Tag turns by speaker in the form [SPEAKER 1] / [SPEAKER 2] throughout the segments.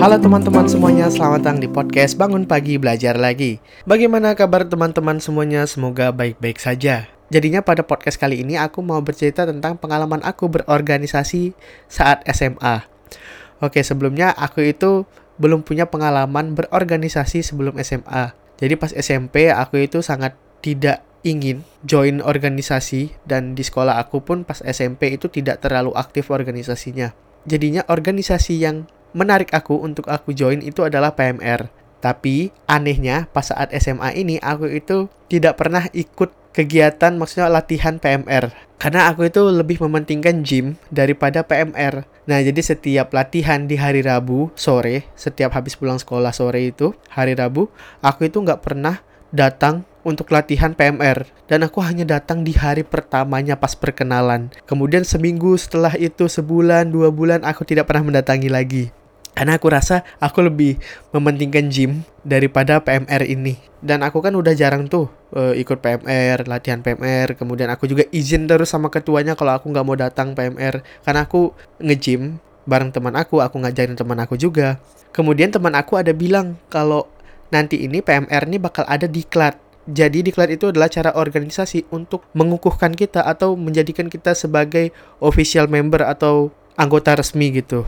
[SPEAKER 1] Halo teman-teman semuanya, selamat datang di podcast Bangun Pagi Belajar Lagi. Bagaimana kabar teman-teman semuanya? Semoga baik-baik saja. Jadinya pada podcast kali ini aku mau bercerita tentang pengalaman aku berorganisasi saat SMA. Oke, sebelumnya aku itu belum punya pengalaman berorganisasi sebelum SMA. Jadi pas SMP aku itu sangat tidak ingin join organisasi dan di sekolah aku pun pas SMP itu tidak terlalu aktif organisasinya. Jadinya organisasi yang menarik aku untuk aku join itu adalah PMR. Tapi anehnya pas saat SMA ini aku itu tidak pernah ikut kegiatan maksudnya latihan PMR. Karena aku itu lebih mementingkan gym daripada PMR. Nah, jadi setiap latihan di hari Rabu sore, setiap habis pulang sekolah sore itu, hari Rabu, aku itu nggak pernah datang untuk latihan PMR dan aku hanya datang di hari pertamanya pas perkenalan. Kemudian seminggu setelah itu sebulan dua bulan aku tidak pernah mendatangi lagi. Karena aku rasa aku lebih mementingkan gym daripada PMR ini. Dan aku kan udah jarang tuh uh, ikut PMR, latihan PMR. Kemudian aku juga izin terus sama ketuanya kalau aku nggak mau datang PMR. Karena aku nge-gym bareng teman aku, aku ngajarin teman aku juga. Kemudian teman aku ada bilang kalau nanti ini PMR ini bakal ada diklat. Jadi diklat itu adalah cara organisasi untuk mengukuhkan kita atau menjadikan kita sebagai official member atau anggota resmi gitu.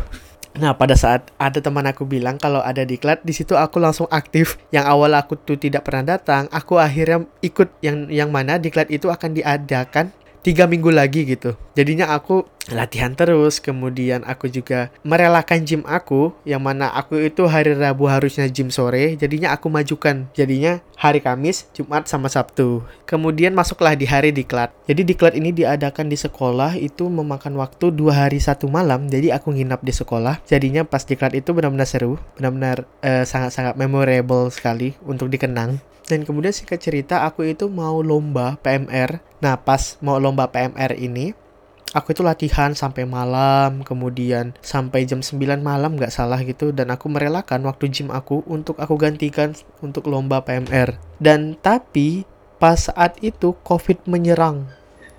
[SPEAKER 1] Nah, pada saat ada teman aku bilang kalau ada diklat, di situ aku langsung aktif. Yang awal aku tuh tidak pernah datang, aku akhirnya ikut yang yang mana diklat itu akan diadakan tiga minggu lagi gitu. Jadinya aku latihan terus, kemudian aku juga merelakan gym aku, yang mana aku itu hari Rabu harusnya gym sore, jadinya aku majukan. Jadinya hari Kamis, Jumat, sama Sabtu. Kemudian masuklah di hari diklat. Jadi diklat ini diadakan di sekolah itu memakan waktu dua hari satu malam, jadi aku nginap di sekolah. Jadinya pas diklat itu benar-benar seru, benar-benar uh, sangat-sangat memorable sekali untuk dikenang. Dan kemudian singkat cerita aku itu mau lomba PMR. Nah pas mau lomba PMR ini aku itu latihan sampai malam, kemudian sampai jam 9 malam nggak salah gitu dan aku merelakan waktu gym aku untuk aku gantikan untuk lomba PMR. Dan tapi pas saat itu COVID menyerang.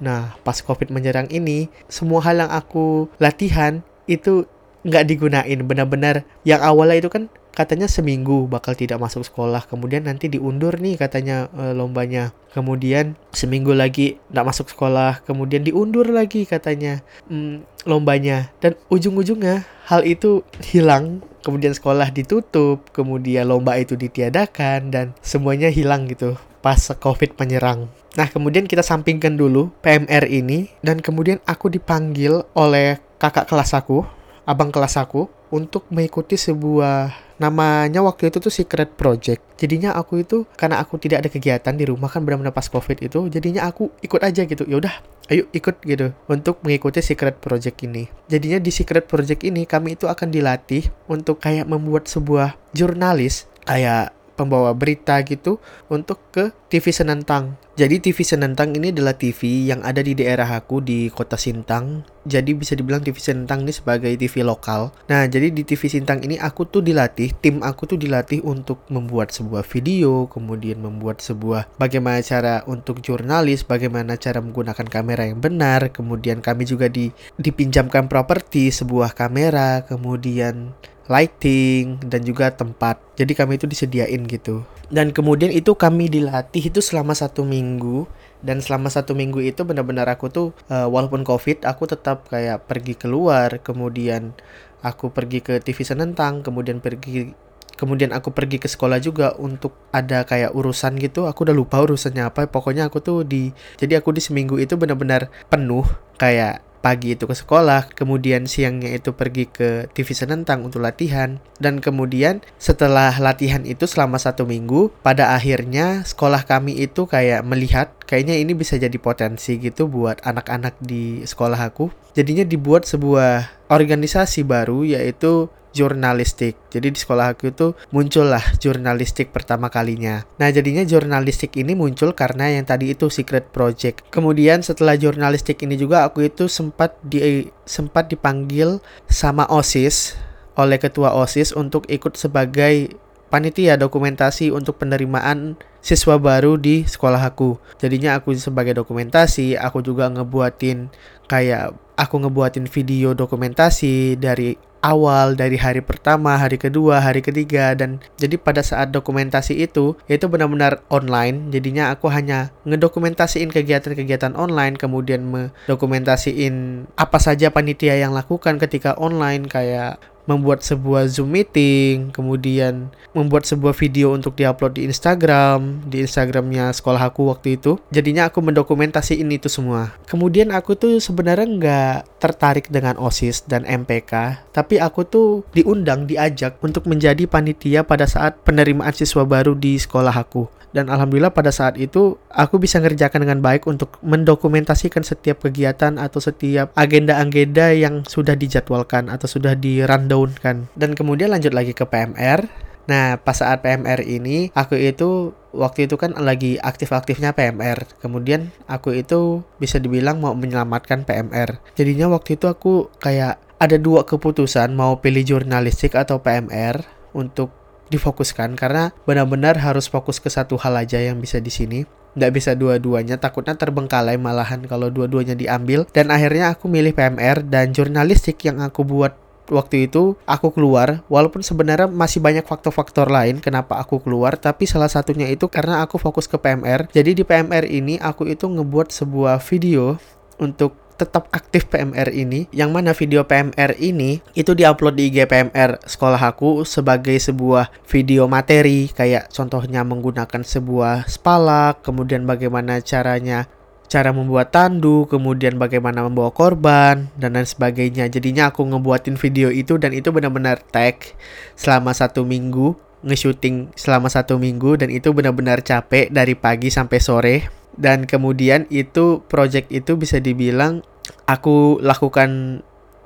[SPEAKER 1] Nah, pas COVID menyerang ini, semua hal yang aku latihan itu nggak digunain. Benar-benar yang awalnya itu kan katanya seminggu bakal tidak masuk sekolah. Kemudian nanti diundur nih katanya e, lombanya. Kemudian seminggu lagi tidak masuk sekolah. Kemudian diundur lagi katanya mm, lombanya. Dan ujung-ujungnya hal itu hilang. Kemudian sekolah ditutup. Kemudian lomba itu ditiadakan dan semuanya hilang gitu pas covid menyerang. Nah kemudian kita sampingkan dulu PMR ini. Dan kemudian aku dipanggil oleh kakak kelas aku abang kelas aku untuk mengikuti sebuah namanya waktu itu tuh secret project. Jadinya aku itu karena aku tidak ada kegiatan di rumah kan benar-benar pas covid itu jadinya aku ikut aja gitu. Ya udah ayo ikut gitu untuk mengikuti secret project ini. Jadinya di secret project ini kami itu akan dilatih untuk kayak membuat sebuah jurnalis. Kayak pembawa berita gitu untuk ke TV Senentang. Jadi TV Senentang ini adalah TV yang ada di daerah aku di kota Sintang. Jadi bisa dibilang TV Senentang ini sebagai TV lokal. Nah, jadi di TV Sintang ini aku tuh dilatih, tim aku tuh dilatih untuk membuat sebuah video, kemudian membuat sebuah bagaimana cara untuk jurnalis, bagaimana cara menggunakan kamera yang benar, kemudian kami juga di dipinjamkan properti sebuah kamera, kemudian lighting dan juga tempat. Jadi kami itu disediain gitu. Dan kemudian itu kami dilatih itu selama satu minggu dan selama satu minggu itu benar-benar aku tuh uh, walaupun covid aku tetap kayak pergi keluar kemudian aku pergi ke TV Senentang kemudian pergi kemudian aku pergi ke sekolah juga untuk ada kayak urusan gitu aku udah lupa urusannya apa pokoknya aku tuh di jadi aku di seminggu itu benar-benar penuh kayak pagi itu ke sekolah, kemudian siangnya itu pergi ke TV Senentang untuk latihan, dan kemudian setelah latihan itu selama satu minggu, pada akhirnya sekolah kami itu kayak melihat kayaknya ini bisa jadi potensi gitu buat anak-anak di sekolah aku. Jadinya dibuat sebuah organisasi baru yaitu jurnalistik. Jadi di sekolah aku itu muncullah jurnalistik pertama kalinya. Nah, jadinya jurnalistik ini muncul karena yang tadi itu secret project. Kemudian setelah jurnalistik ini juga aku itu sempat di sempat dipanggil sama OSIS oleh ketua OSIS untuk ikut sebagai panitia dokumentasi untuk penerimaan siswa baru di sekolah aku. Jadinya aku sebagai dokumentasi, aku juga ngebuatin kayak aku ngebuatin video dokumentasi dari awal dari hari pertama, hari kedua, hari ketiga dan jadi pada saat dokumentasi itu itu benar-benar online. Jadinya aku hanya ngedokumentasiin kegiatan-kegiatan online, kemudian mendokumentasiin apa saja panitia yang lakukan ketika online kayak membuat sebuah Zoom meeting, kemudian membuat sebuah video untuk diupload di Instagram, di Instagramnya sekolah aku waktu itu. Jadinya aku mendokumentasiin itu semua. Kemudian aku tuh sebenarnya nggak tertarik dengan OSIS dan MPK, tapi aku tuh diundang, diajak untuk menjadi panitia pada saat penerimaan siswa baru di sekolah aku dan alhamdulillah pada saat itu aku bisa ngerjakan dengan baik untuk mendokumentasikan setiap kegiatan atau setiap agenda-agenda yang sudah dijadwalkan atau sudah di rundown dan kemudian lanjut lagi ke PMR Nah, pas saat PMR ini, aku itu waktu itu kan lagi aktif-aktifnya PMR. Kemudian aku itu bisa dibilang mau menyelamatkan PMR. Jadinya waktu itu aku kayak ada dua keputusan mau pilih jurnalistik atau PMR untuk difokuskan karena benar-benar harus fokus ke satu hal aja yang bisa di sini. Nggak bisa dua-duanya takutnya terbengkalai malahan kalau dua-duanya diambil. Dan akhirnya aku milih PMR dan jurnalistik yang aku buat waktu itu aku keluar. Walaupun sebenarnya masih banyak faktor-faktor lain kenapa aku keluar tapi salah satunya itu karena aku fokus ke PMR jadi di PMR ini aku itu ngebuat sebuah video untuk tetap aktif PMR ini yang mana video PMR ini itu diupload di IG PMR sekolah aku sebagai sebuah video materi kayak contohnya menggunakan sebuah spalak kemudian bagaimana caranya cara membuat tandu, kemudian bagaimana membawa korban, dan lain sebagainya. Jadinya aku ngebuatin video itu dan itu benar-benar tag selama satu minggu, nge-shooting selama satu minggu, dan itu benar-benar capek dari pagi sampai sore dan kemudian itu project itu bisa dibilang aku lakukan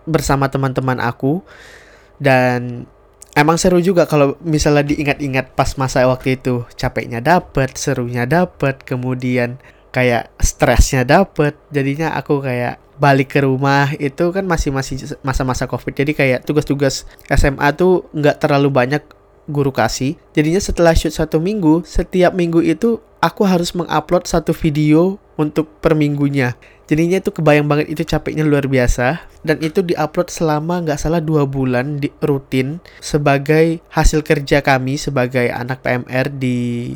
[SPEAKER 1] bersama teman-teman aku. Dan emang seru juga kalau misalnya diingat-ingat pas masa waktu itu. Capeknya dapet serunya dapet kemudian kayak stresnya dapet. Jadinya aku kayak balik ke rumah itu kan masih masih masa-masa covid. Jadi kayak tugas-tugas SMA tuh nggak terlalu banyak guru kasih. Jadinya setelah shoot satu minggu, setiap minggu itu aku harus mengupload satu video untuk per minggunya. Jadinya itu kebayang banget itu capeknya luar biasa dan itu diupload selama nggak salah dua bulan di rutin sebagai hasil kerja kami sebagai anak PMR di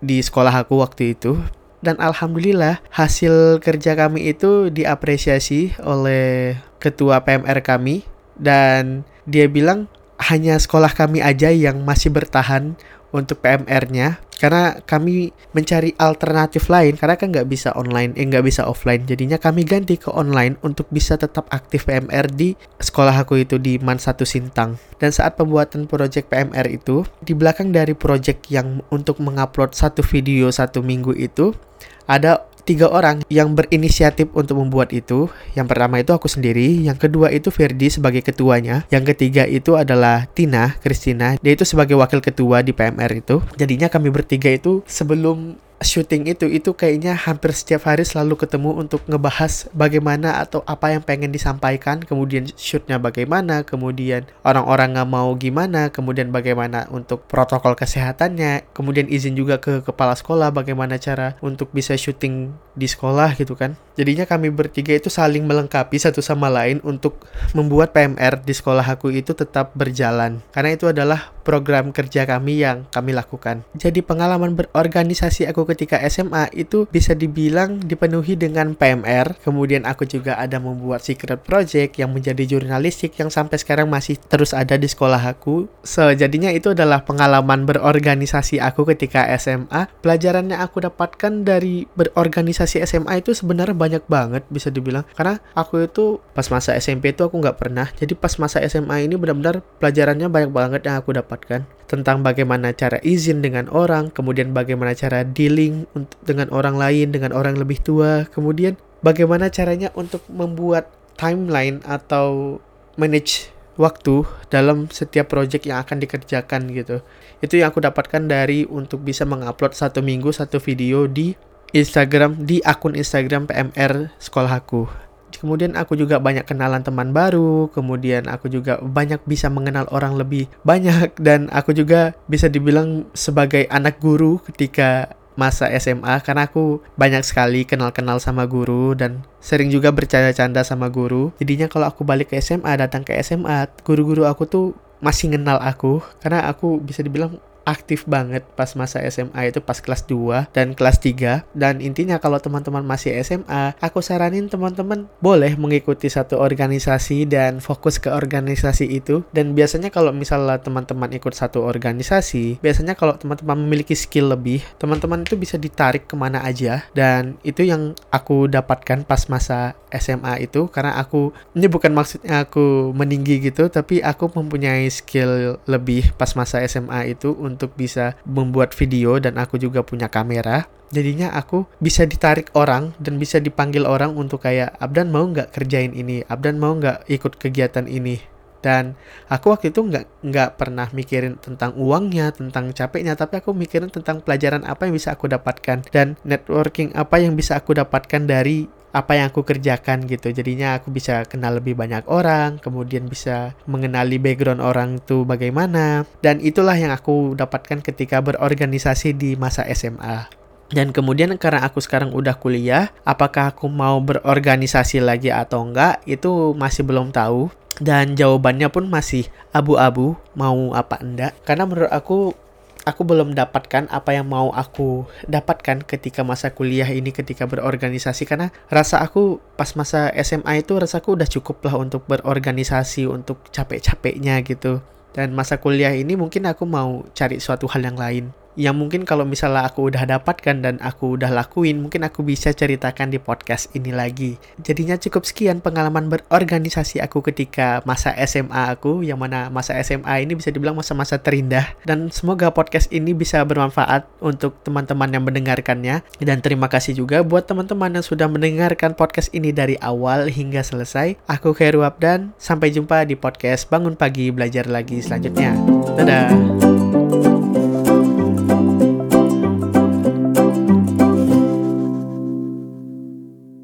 [SPEAKER 1] di sekolah aku waktu itu dan alhamdulillah hasil kerja kami itu diapresiasi oleh ketua PMR kami dan dia bilang hanya sekolah kami aja yang masih bertahan untuk PMR-nya karena kami mencari alternatif lain karena kan nggak bisa online eh nggak bisa offline. Jadinya kami ganti ke online untuk bisa tetap aktif PMR di sekolah aku itu di Man 1 Sintang. Dan saat pembuatan project PMR itu di belakang dari project yang untuk mengupload satu video satu minggu itu ada tiga orang yang berinisiatif untuk membuat itu. Yang pertama itu aku sendiri, yang kedua itu Ferdi sebagai ketuanya, yang ketiga itu adalah Tina, Christina, dia itu sebagai wakil ketua di PMR itu. Jadinya kami bertiga itu sebelum syuting itu itu kayaknya hampir setiap hari selalu ketemu untuk ngebahas bagaimana atau apa yang pengen disampaikan kemudian shootnya bagaimana kemudian orang-orang nggak mau gimana kemudian bagaimana untuk protokol kesehatannya kemudian izin juga ke kepala sekolah bagaimana cara untuk bisa syuting di sekolah gitu kan jadinya kami bertiga itu saling melengkapi satu sama lain untuk membuat PMR di sekolah aku itu tetap berjalan karena itu adalah program kerja kami yang kami lakukan jadi pengalaman berorganisasi aku ketika SMA itu bisa dibilang dipenuhi dengan PMR. Kemudian aku juga ada membuat secret project yang menjadi jurnalistik yang sampai sekarang masih terus ada di sekolah aku. So, jadinya itu adalah pengalaman berorganisasi aku ketika SMA. Pelajaran yang aku dapatkan dari berorganisasi SMA itu sebenarnya banyak banget bisa dibilang. Karena aku itu pas masa SMP itu aku nggak pernah. Jadi pas masa SMA ini benar-benar pelajarannya banyak banget yang aku dapatkan tentang bagaimana cara izin dengan orang, kemudian bagaimana cara dealing dengan orang lain, dengan orang lebih tua, kemudian bagaimana caranya untuk membuat timeline atau manage waktu dalam setiap project yang akan dikerjakan gitu. Itu yang aku dapatkan dari untuk bisa mengupload satu minggu satu video di Instagram di akun Instagram PMR sekolah aku kemudian aku juga banyak kenalan teman baru, kemudian aku juga banyak bisa mengenal orang lebih banyak dan aku juga bisa dibilang sebagai anak guru ketika masa SMA karena aku banyak sekali kenal-kenal sama guru dan sering juga bercanda-canda sama guru. Jadinya kalau aku balik ke SMA, datang ke SMA, guru-guru aku tuh masih kenal aku karena aku bisa dibilang aktif banget pas masa SMA itu pas kelas 2 dan kelas 3 dan intinya kalau teman-teman masih SMA aku saranin teman-teman boleh mengikuti satu organisasi dan fokus ke organisasi itu. Dan biasanya kalau misalnya teman-teman ikut satu organisasi biasanya kalau teman-teman memiliki skill lebih teman-teman itu bisa ditarik ke mana aja. Dan itu yang aku dapatkan pas masa SMA itu karena aku ini bukan maksudnya aku meninggi gitu tapi aku mempunyai skill lebih pas masa SMA itu untuk bisa membuat video dan aku juga punya kamera. Jadinya aku bisa ditarik orang dan bisa dipanggil orang untuk kayak Abdan mau nggak kerjain ini? Abdan mau nggak ikut kegiatan ini? Dan aku waktu itu nggak nggak pernah mikirin tentang uangnya tentang capeknya tapi aku mikirin tentang pelajaran apa yang bisa aku dapatkan dan networking apa yang bisa aku dapatkan dari apa yang aku kerjakan gitu jadinya aku bisa kenal lebih banyak orang kemudian bisa mengenali background orang itu bagaimana dan itulah yang aku dapatkan ketika berorganisasi di masa SMA dan kemudian karena aku sekarang udah kuliah, apakah aku mau berorganisasi lagi atau enggak, itu masih belum tahu. Dan jawabannya pun masih abu-abu, mau apa enggak. Karena menurut aku aku belum dapatkan apa yang mau aku dapatkan ketika masa kuliah ini ketika berorganisasi. Karena rasa aku pas masa SMA itu rasaku udah cukup lah untuk berorganisasi untuk capek-capeknya gitu. Dan masa kuliah ini mungkin aku mau cari suatu hal yang lain yang mungkin kalau misalnya aku udah dapatkan dan aku udah lakuin, mungkin aku bisa ceritakan di podcast ini lagi. Jadinya cukup sekian pengalaman berorganisasi aku ketika masa SMA aku, yang mana masa SMA ini bisa dibilang masa-masa terindah. Dan semoga podcast ini bisa bermanfaat untuk teman-teman yang mendengarkannya. Dan terima kasih juga buat teman-teman yang sudah mendengarkan podcast ini dari awal hingga selesai. Aku Khairul dan sampai jumpa di podcast Bangun Pagi Belajar Lagi selanjutnya. Dadah!